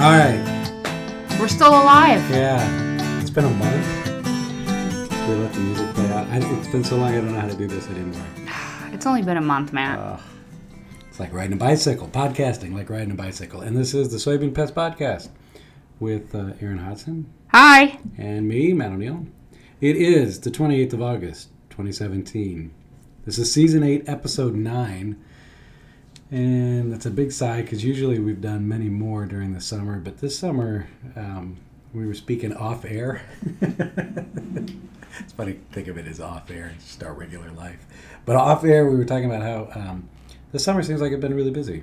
All right. We're still alive. Yeah. It's been a month. We let the music play out. I, it's been so long I don't know how to do this anymore. It's only been a month, Matt. Uh, it's like riding a bicycle, podcasting like riding a bicycle. And this is the Soybean Pest Podcast with uh, Erin Hodgson Hi. and me, Matt O'Neal. It is the 28th of August, 2017. This is season 8, episode 9. And that's a big sigh because usually we've done many more during the summer, but this summer um, we were speaking off air. it's funny to think of it as off air, it's just our regular life. But off air, we were talking about how um, the summer seems like it's been really busy.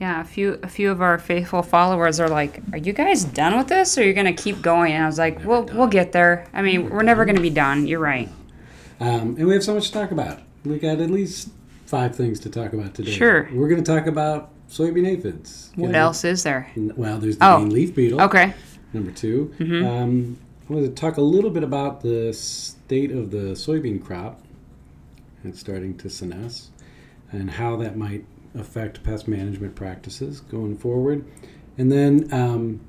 Yeah, a few a few of our faithful followers are like, "Are you guys done with this, or you're gonna keep going?" And I was like, "We'll we'll get there. I mean, we're never gonna be done. You're right. Um, and we have so much to talk about. We got at least five things to talk about today. Sure. We're going to talk about soybean aphids. What Okay. else is there?" Well, there's the Oh. leaf beetle. Okay. Number 2 Um, I to talk a little bit about the state of the soybean crop. It's starting to senesce, and how that might affect pest management practices going forward. And then um,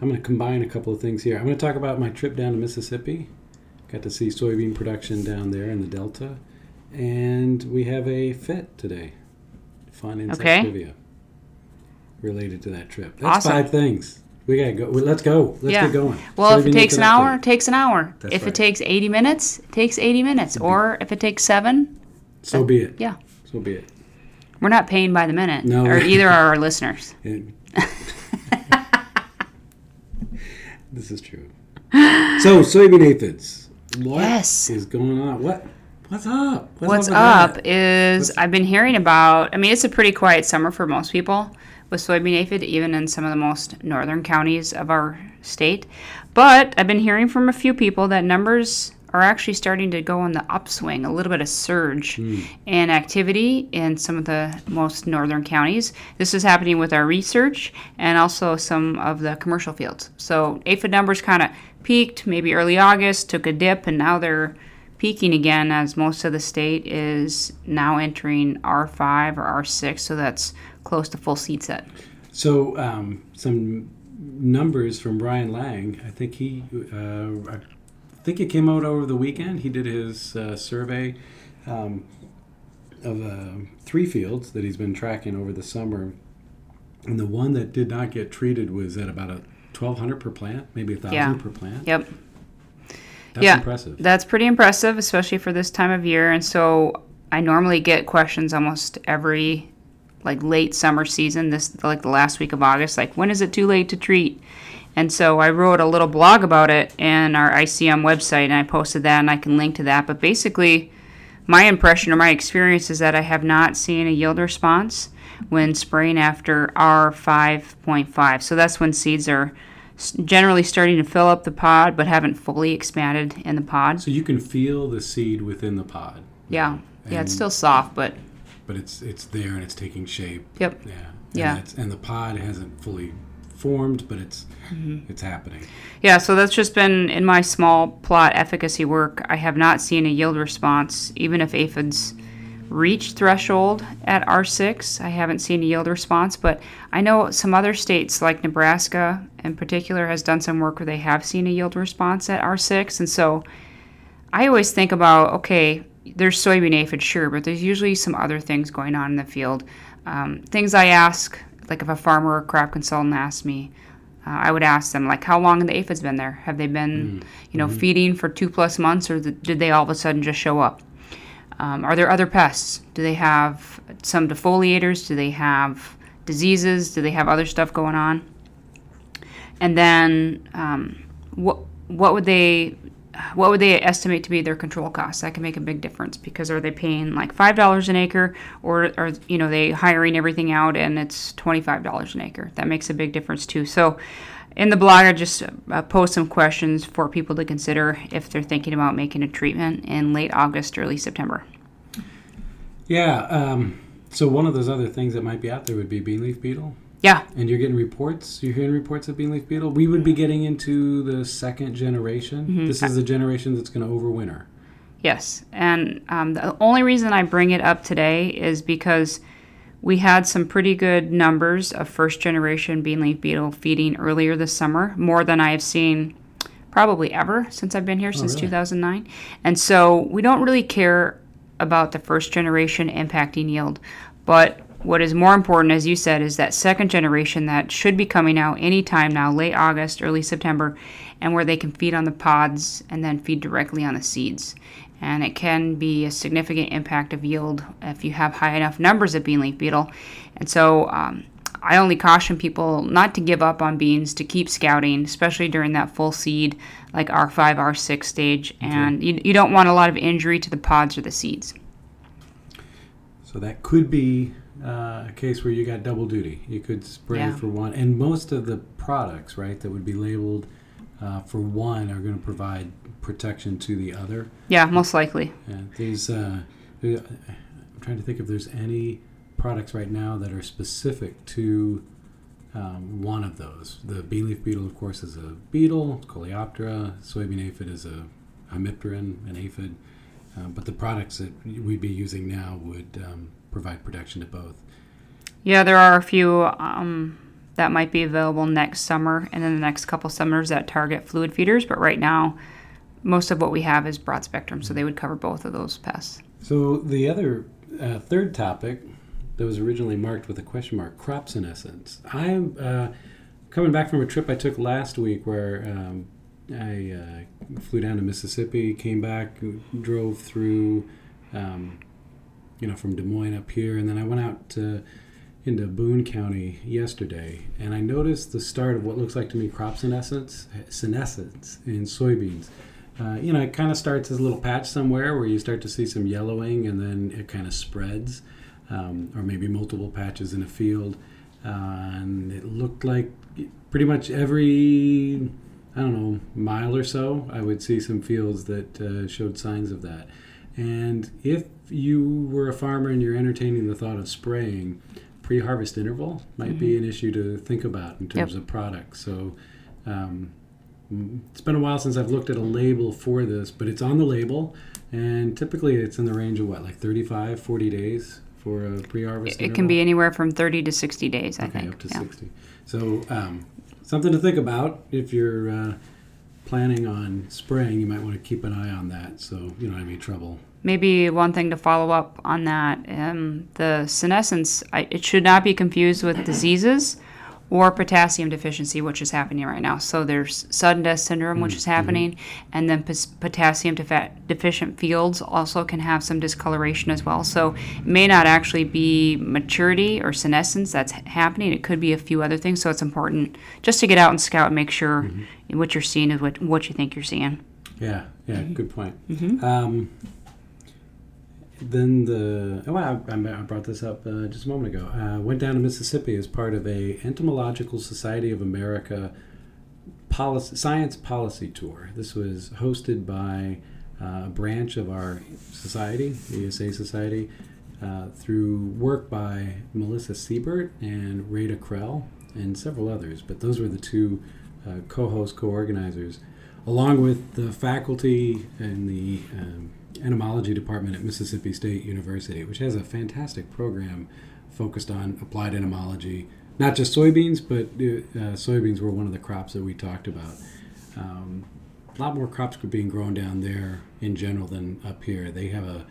I'm going to combine a couple of things here. I'm going to talk about my trip down to Mississippi. Got to see soybean production down there in the Delta, and we have a fit today. Fun insect Okay. trivia related to that trip. That's Awesome. five things. We gotta go. Let's go. Let's yeah. get going. Well, if it takes an hour, it takes an hour. That's if right. it takes 80 minutes, it takes 80 minutes. Or if it takes seven, so be it. yeah. So be it. We're not paying by the minute, No. or either are our listeners. This is true. So soybean aphids. What Yes. is going on? What? What's up? What's with up is What's- I've been hearing about. I mean, it's a pretty quiet summer for most people with soybean aphid, even in some of the most northern counties of our state. But I've been hearing from a few people that numbers are actually starting to go on the upswing, a little bit of surge hmm. in activity in some of the most northern counties. This is happening with our research and also some of the commercial fields. So aphid numbers kind of peaked maybe early August, took a dip, and now they're peaking again as most of the state is now entering R5 or R6, so that's close to full seed set. So um, some numbers from Brian Lang. I think he. Uh, I think it came out over the weekend. He did his uh, survey um, of uh, three fields that he's been tracking over the summer, and the one that did not get treated was at about a twelve hundred per plant, maybe a thousand Yeah. per plant. Yep. That's yeah. impressive. That's pretty impressive, especially for this time of year. And so I normally get questions almost every like late summer season, this like the last week of August, like when is it too late to treat? And so I wrote a little blog about it in our ICM website and I posted that and I can link to that. But basically my impression or my experience is that I have not seen a yield response when spraying after R5.5. So that's when seeds are generally starting to fill up the pod but haven't fully expanded in the pod. so you can feel the seed within the pod. Yeah. Yeah, it's still soft, but but it's it's there and it's taking shape. yep. Yeah. And Yeah. it's- and the pod hasn't fully formed, but it's Mm-hmm. it's happening. Yeah, so that's just been in my small plot efficacy work. I have not seen a yield response, even if aphids reach threshold at R6. I haven't seen a yield response, but I know some other states, like Nebraska in particular, has done some work where they have seen a yield response at R6. And so I always think about okay, there's soybean aphid, sure, but there's usually some other things going on in the field. Um, things I ask, like if a farmer or crop consultant asks me, uh, I would ask them like, how long have the aphids been there? Have they been, you know, feeding for two plus months, or th- did they all of a sudden just show up? Um, are there other pests? Do they have some defoliators? Do they have diseases? Do they have other stuff going on? And then, um, what what would they what would they estimate to be their control costs? That can make a big difference because are they paying like five dollars an acre, or are you know they hiring everything out and it's twenty five dollars an acre? That makes a big difference too. So, in the blog, I just uh, post some questions for people to consider if they're thinking about making a treatment in late August, early September. Yeah. Um, so one of those other things that might be out there would be bean leaf beetle. Yeah, And you're getting reports. You're hearing reports of bean leaf beetle. We would be getting into the second generation. This is the generation that's going to overwinter. Yes, and um, the only reason I bring it up today is because We had some pretty good numbers of first generation bean leaf beetle feeding earlier this summer, more than I have seen probably ever since I've been here oh, since really? 2009. And so we don't really care about the first generation impacting yield. But what is more important, as you said, is that second generation that should be coming out anytime now, late August, early September, and where they can feed on the pods and then feed directly on the seeds. And it can be a significant impact of yield if you have high enough numbers of bean leaf beetle. And so um, I only caution people not to give up on beans, to keep scouting, especially during that full seed, like R5, R6 stage. And you, you don't want a lot of injury to the pods or the seeds. So that could be uh, a case where you got double duty. You could spray Yeah. for one, and most of the products, right, that would be labeled uh, for one are going to provide protection to the other. Yeah, most likely. And these, uh, I'm trying to think if there's any products right now that are specific to um, one of those. The bean leaf beetle, of course, is a beetle. Coleoptera. Soybean aphid is a hemipteran, an aphid. Um, but the products that we'd be using now would um, provide protection to both. Yeah, there are a few um, that might be available next summer and then the next couple summers that target fluid feeders. But right now, most of what we have is broad spectrum, so they would cover both of those pests. So the other uh, third topic that was originally marked with a question mark: crop senescence. I'm uh, coming back from a trip I took last week where um, I uh, flew down to Mississippi, came back, drove through, um, you know, from Des Moines up here, and then I went out to, into Boone County yesterday, and I noticed the start of what looks like to me crop senescence, senescence in soybeans. Uh, you know, it kind of starts as a little patch somewhere where you start to see some yellowing, and then it kind of spreads, um, or maybe multiple patches in a field. Uh, and it looked like pretty much every, I don't know, mile or so, I would see some fields that uh, showed signs of that. And if you were a farmer and you're entertaining the thought of spraying, pre-harvest interval might be an issue to think about in terms of products. So um, it's been a while since I've looked at a label for this, but it's on the label, and typically it's in the range of what, like 35, 40 days for a pre-harvest. It can be anywhere from 30 to 60 days, I okay, think. up to yeah. 60. So um, something to think about if you're uh, planning on spraying. You might want to keep an eye on that, so you don't have any trouble. Maybe one thing to follow up on that um, the senescence, I, it should not be confused with diseases or potassium deficiency, which is happening right now. So there's sudden death syndrome, which mm, is happening, mm-hmm. and then pos- potassium defa- deficient fields also can have some discoloration as well. So it may not actually be maturity or senescence that's happening. It could be a few other things. So it's important just to get out and scout and make sure mm-hmm. What you're seeing is what, what you think you're seeing. Yeah, yeah, Mm-hmm. good point. Um, then the oh, I, I brought this up uh, just a moment ago. Uh, went down to Mississippi as part of a Entomological Society of America policy, science policy tour. This was hosted by uh, a branch of our society, the ESA Society, uh, through work by Melissa Siebert and Rayda Krell and several others. But those were the two uh, co-hosts, co-organizers, along with the faculty and the um, entomology department at Mississippi State University, which has a fantastic program focused on applied entomology. Not just soybeans, but uh, soybeans were one of the crops that we talked about. Um, a lot more crops are being grown down there in general than up here. They have a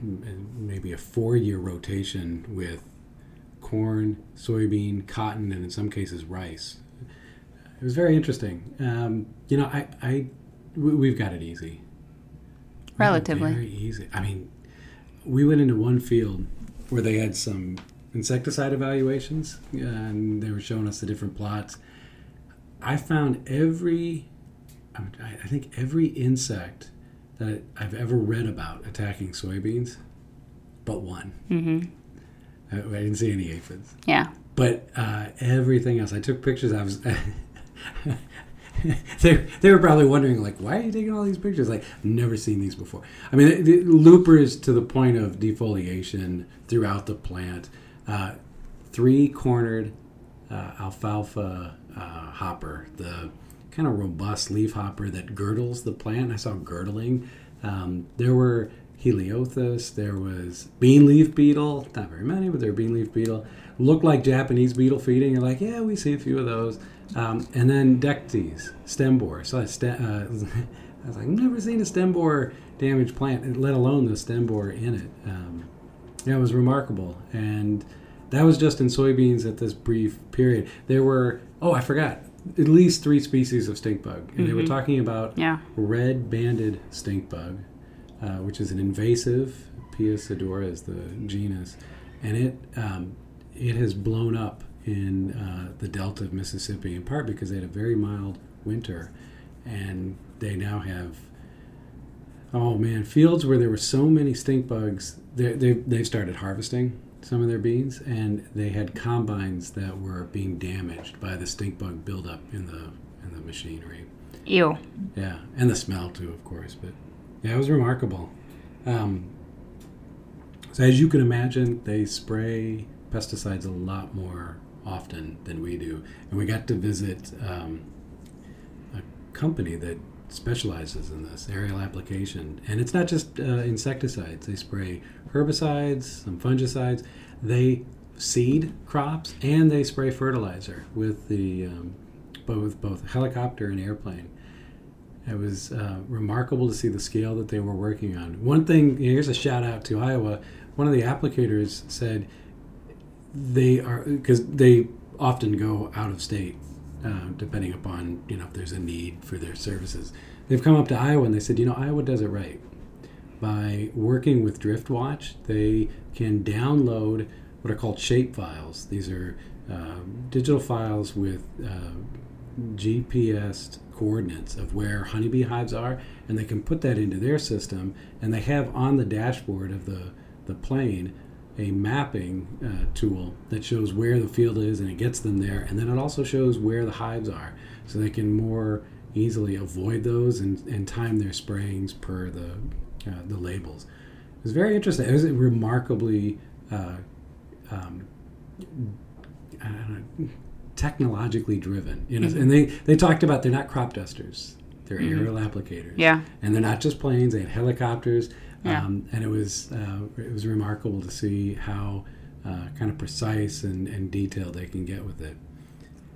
maybe a four-year rotation with corn, soybean, cotton, and in some cases rice. It was very interesting. Um, you know, I, I we- we've got it easy. We have it Relatively. very easy. I mean, we went into one field where they had some insecticide evaluations, and they were showing us the different plots. I found every, I I think every insect that I've ever read about attacking soybeans, but one. hmm I, I didn't see any aphids. Yeah. But uh, everything else, I took pictures. I was. they, they were probably wondering, like, why are you taking all these pictures? Like, i've never seen these before. I mean, the, to the point of defoliation throughout the plant. Uh, three cornered uh, alfalfa uh, hopper, the kind of robust leaf hopper that girdles the plant. I saw girdling. Um, there were Heliothis. There was bean leaf beetle. Not very many, but there were bean leaf beetle. Looked like Japanese beetle feeding. You're like, yeah, we see a few of those. Um, and then Dectes, stem borer. So I, st- uh, I was like, never seen a stem borer damaged plant, let alone the stem borer in it. Um, yeah, it was remarkable. And that was just in soybeans at this brief period. There were, oh, I forgot, at least three species of stink bug. And mm-hmm. they were mm-hmm. talking about yeah. red banded stink bug, uh, which is an invasive. Piezodorus is the genus. And it, um, it has blown up in uh, the delta of Mississippi, in part because they had a very mild winter. And they now have oh man fields where there were so many stink bugs they, they, they've started harvesting some of their beans, and they had combines that were being damaged by the stink bug buildup in the in the machinery. Ew. Yeah, and the smell too, of course. But yeah, it was remarkable. Um, so as you can imagine, they spray pesticides a lot more often than we do, and we got to visit um, a company that specializes in this aerial application. And it's not just uh, insecticides, they spray herbicides, some fungicides. They seed crops and they spray fertilizer with the um, both both helicopter and airplane. It was uh, remarkable to see the scale that they were working on. One thing, here's a shout out to Iowa. One of the applicators said they are because they often go out of state uh, depending upon you know if there's a need for their services. They've come up to Iowa and they said, you know, Iowa does it right. By working with DriftWatch, they can download what are called shape files. These are uh, digital files with uh, GPS coordinates of where honeybee hives are, and they can put that into their system. And they have on the dashboard of the, the plane a mapping uh, tool that shows where the field is and it gets them there. And then it also shows where the hives are so they can more easily avoid those and, and time their sprayings per the, uh, the labels. It was very interesting. It was remarkably uh, um, know, technologically driven. You know, mm-hmm. and they, they talked about they're not crop dusters; they're mm-hmm. aerial applicators. Yeah, and they're not just planes; they had helicopters. Yeah. Um, and it was uh, it was remarkable to see how uh, kind of precise and, and detailed they can get with it.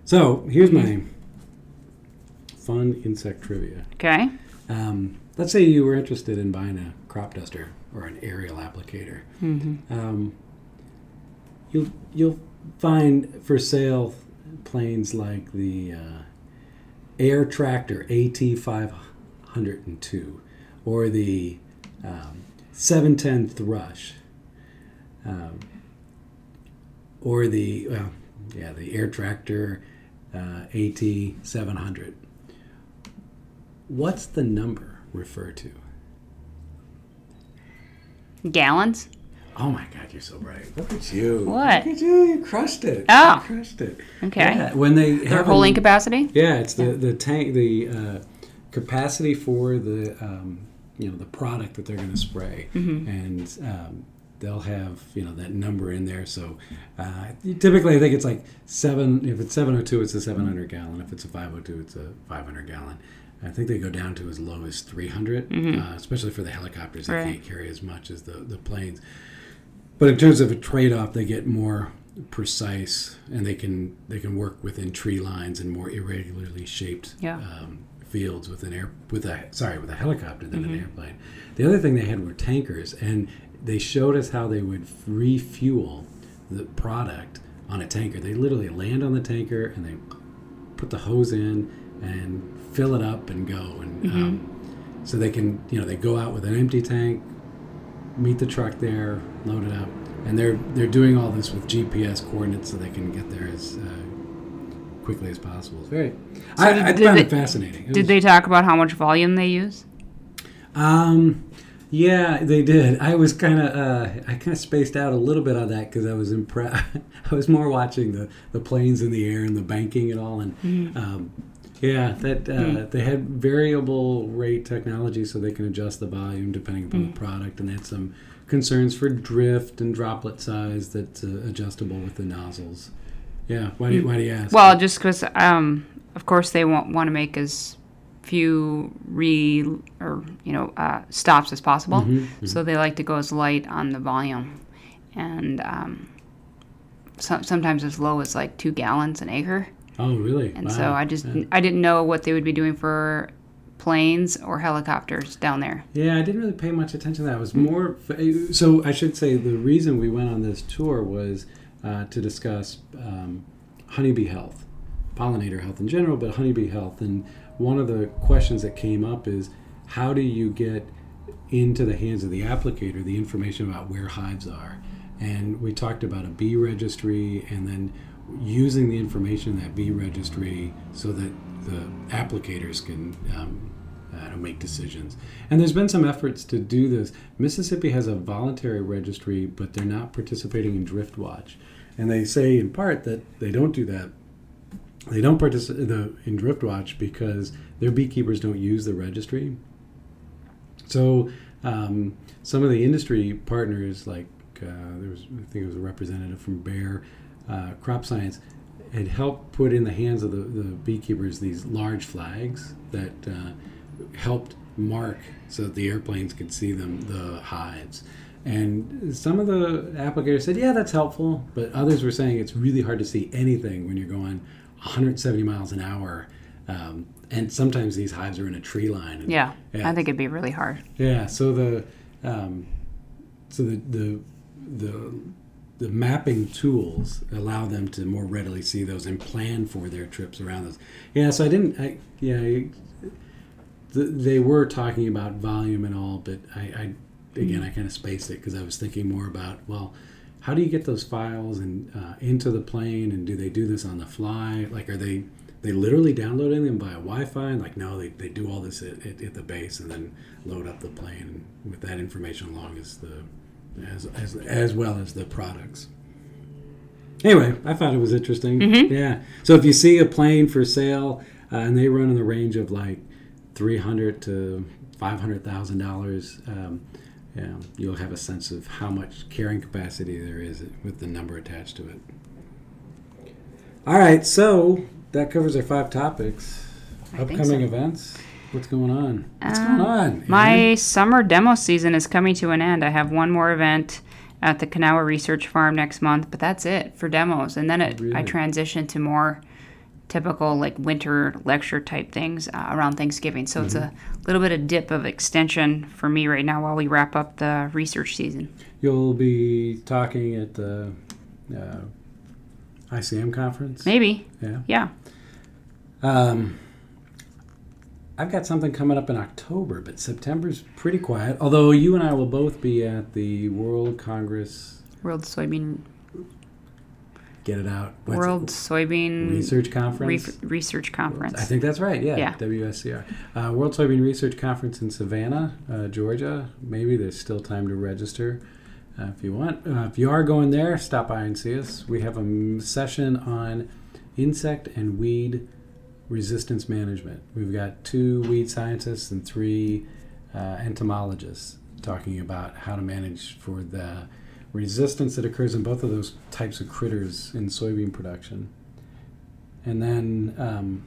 So here's my fun insect trivia. Okay. Um, let's say you were interested in buying a crop duster or an aerial applicator. Mm-hmm. Um, you'll you'll find for sale planes like the uh, Air Tractor AT five hundred and two, or the um, 710 Thrush, um, or the, well, yeah, the Air Tractor uh, AT 700. What's the number refer to? Gallons? Oh my God, you're so bright. Look at you. What? Look at you. You crushed it. Oh. You crushed it. Okay. Yeah, when they Their have holding capacity? Yeah, it's the, the tank, the uh, capacity for the um, you know the product that they're going to spray, mm-hmm. and um, they'll have you know that number in there. So uh, typically, I think it's like seven. If it's 702, it's a 700 gallon. If it's a 502, it's a 500 gallon. I think they go down to as low as 300, mm-hmm. uh, especially for the helicopters. They right. can't carry as much as the, the planes. But in terms of a trade-off, they get more precise, and they can they can work within tree lines and more irregularly shaped yeah. um, fields with an air with a sorry with a helicopter than mm-hmm. an airplane. The other thing they had were tankers, and they showed us how they would refuel the product on a tanker. They literally land on the tanker and they put the hose in and fill it up and go. And mm-hmm. um, so they can you know they go out with an empty tank, meet the truck there, load it up, and they're they're doing all this with GPS coordinates so they can get there as uh, quickly as possible. It's very. So I, I found they, it fascinating. It did was, they talk about how much volume they use? Um, yeah, they did. I was kind of uh, I kind of spaced out a little bit on that because I was impressed. I was more watching the the planes in the air and the banking and all, and mm-hmm. um, yeah, that uh, mm-hmm. they had variable rate technology so they can adjust the volume depending upon mm-hmm. the product, and they had some concerns for drift and droplet size that's uh, adjustable with the nozzles. Yeah. Why do you, why do you ask? Well, just because, um, of course, they want want to make as few re or you know uh, stops as possible. Mm-hmm, So they like to go as light on the volume, and um, so, sometimes as low as like two gallons an acre. Oh, really? And Wow. so I just Yeah. I didn't know what they would be doing for planes or helicopters down there. Yeah, I didn't really pay much attention to that. It was more. So I should say the reason we went on this tour was uh, to discuss um, honeybee health, pollinator health in general, but honeybee health. And one of the questions that came up is how do you get into the hands of the applicator the information about where hives are? And we talked about a bee registry and then using the information in that bee registry so that the applicators can um, uh, make decisions. And there's been some efforts to do this. Mississippi has a voluntary registry, but they're not participating in Drift Watch. And they say in part that they don't do that. They don't participate in Drift Watch because their beekeepers don't use the registry. So um, some of the industry partners, like uh, there was, I think it was a representative from Bayer uh, Crop Science, had helped put in the hands of the, the beekeepers these large flags that uh, helped mark so that the airplanes could see them, the hives. And some of the applicators said, yeah, that's helpful. But others were saying it's really hard to see anything when you're going 170 miles an hour. Um, and sometimes these hives are in a tree line. And, Yeah, Yeah. I think it'd be really hard. yeah. So the um, so the the the the mapping tools allow them to more readily see those and plan for their trips around those. Yeah. So I didn't. I yeah. I, th- they were talking about volume and all, but I, I again I kind of spaced it because I was thinking more about well. How do you get those files and uh, into the plane, and do they do this on the fly? Like, are they they literally downloading them via Wi-Fi? And like, no, they, they do all this at, at, at the base and then load up the plane with that information along as the as as, as well as the products. Anyway, I thought it was interesting. Yeah. So if you see a plane for sale uh, and they run in the range of like three hundred to five hundred thousand dollars, um, yeah, you'll have a sense of how much carrying capacity there is with the number attached to it. All right, so that covers our five topics. I Upcoming so. events. What's going on? What's Um, going on? My Erin? summer demo season is coming to an end. I have one more event at the Kanawha Research Farm next month, but that's it for demos. And then it, I transition to more typical like winter lecture type things uh, around Thanksgiving. So it's a Mm-hmm. little bit of dip of extension for me right now while we wrap up the research season. You'll be talking at the uh, ICM conference. Maybe, Yeah. yeah. Um, I've got something coming up in October, but September's pretty quiet. Although you and I will both be at the World Congress. World Soybean Get it out. What's it? World Soybean Research Conference. Re- Research Conference. I think that's right. Yeah, Yeah. WSCR, uh, World Soybean Research Conference in Savannah, uh, Georgia. Maybe there's still time to register uh, if you want. Uh, if you are going there, stop by and see us. We have a m- session on insect and weed resistance management. We've got two weed scientists and three uh, entomologists talking about how to manage for the resistance that occurs in both of those types of critters in soybean production. And then, um,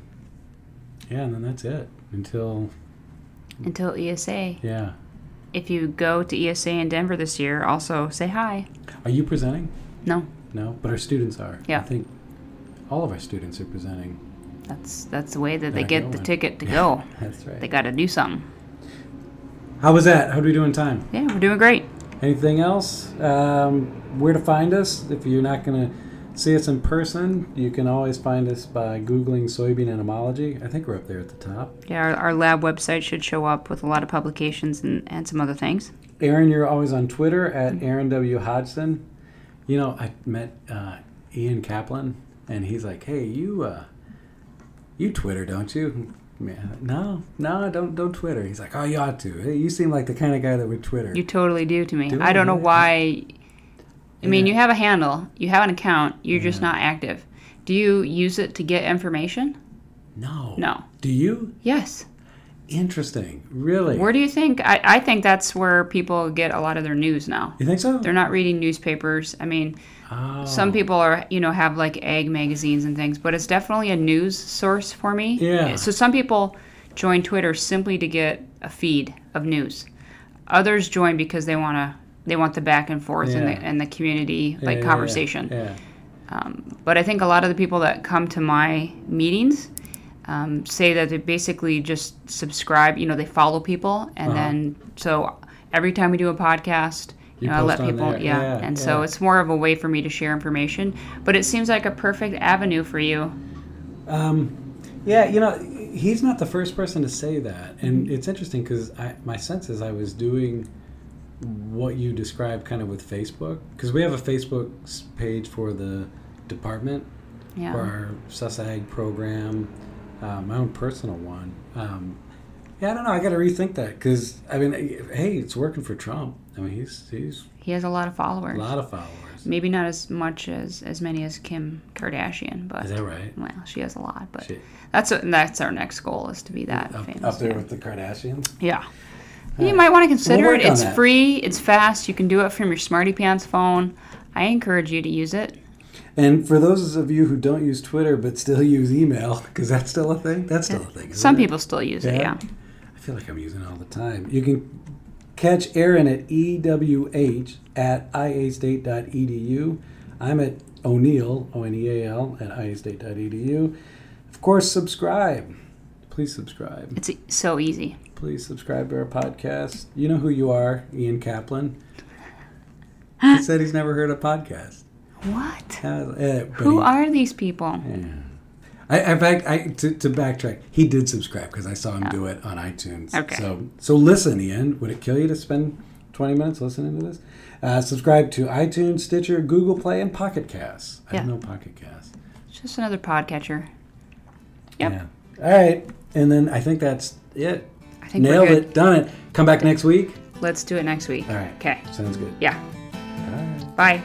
yeah, and then that's it until, Until ESA. yeah. If you go to ESA in Denver this year, also say hi. Are you presenting? No, No, but our students are. Yeah. I think all of our students are presenting. that's that's the way that they get the ticket to go. That's right. They got to do something. How was that? How do we do in time? Yeah, we're doing great. Anything else? Um, where to find us? If you're not going to see us in person, you can always find us by Googling soybean entomology. I think we're up there at the top. Yeah, our, our lab website should show up with a lot of publications and, and some other things. Erin, you're always on Twitter at Erin W. Hodgson. You know, I met uh, Ian Kaplan, and he's like, "Hey, you, uh, you Twitter, don't you?" Yeah, no, no, don't don't Twitter. He's like, "Oh, you ought to. Hey, you seem like the kind of guy that would Twitter." You totally do to me. Do I don't know why. I mean, Yeah. you have a handle, you have an account, you're just not active. Do you use it to get information? no, No. Do you? Yes. Interesting. Really? Where do you think? I, I think that's where people get a lot of their news now. you think so? They're not reading newspapers. I mean, oh. some people are, you know, have like egg magazines and things, but it's definitely a news source for me. Yeah. So some people join Twitter simply to get a feed of news. Others join because they want to they want the back and forth and, the, and the community like yeah, yeah, conversation. Yeah. But I think a lot of the people that come to my meetings um, say that they basically just subscribe. You know, they follow people, and Uh-huh. then so every time we do a podcast, you, You know, I let people, yeah. Yeah, And so it's more of a way for me to share information. But it seems like a perfect avenue for you. Yeah, you know, he's not the first person to say that, and it's interesting because my sense is I was doing what you described kind of with Facebook because we have a Facebook page for the department Yeah. for our SUSAG program, uh, my own personal one. Um, yeah, I don't know. I got to rethink that because I mean, hey, it's working for Trump. I mean, he's he's He has a lot of followers. a lot of followers. Maybe not as much as as many as Kim Kardashian, but Is that right? well, she has a lot. But Shit. that's what, that's our next goal is to be that Up, famous. up there yeah. with the Kardashians. Yeah. You might want to consider work it. It's that. free. It's fast. You can do it from your Smarty Pants phone. I encourage you to use it. And for those of you who don't use Twitter but still use email, because that's still a thing. That's still a thing. Some it? people still use it. Yeah. Feel like I'm using it all the time. You can catch Erin at ewh at iastate.edu. I'm at O'Neal, O N E A L, at iastate.edu. Of course, subscribe. Please subscribe. It's so easy. Please subscribe to our podcast. You know who you are, Ian Kaplan. He said he's never heard a podcast. What? Uh, uh, Who he- are these people? Yeah. I, in fact, I to, to backtrack, he did subscribe because I saw him do it on iTunes. Okay. So so listen, Ian. Would it kill you to spend twenty minutes listening to this? Uh, subscribe to iTunes, Stitcher, Google Play, and Pocket Cast. I Yeah. know Pocket Cast. It's just another podcatcher. Yep. Yeah. All right, and then I think that's it. I think Nailed we're good. it. Done it. Come back next week. Let's do it next week. All right. Okay. Sounds good. Yeah. All right. Bye.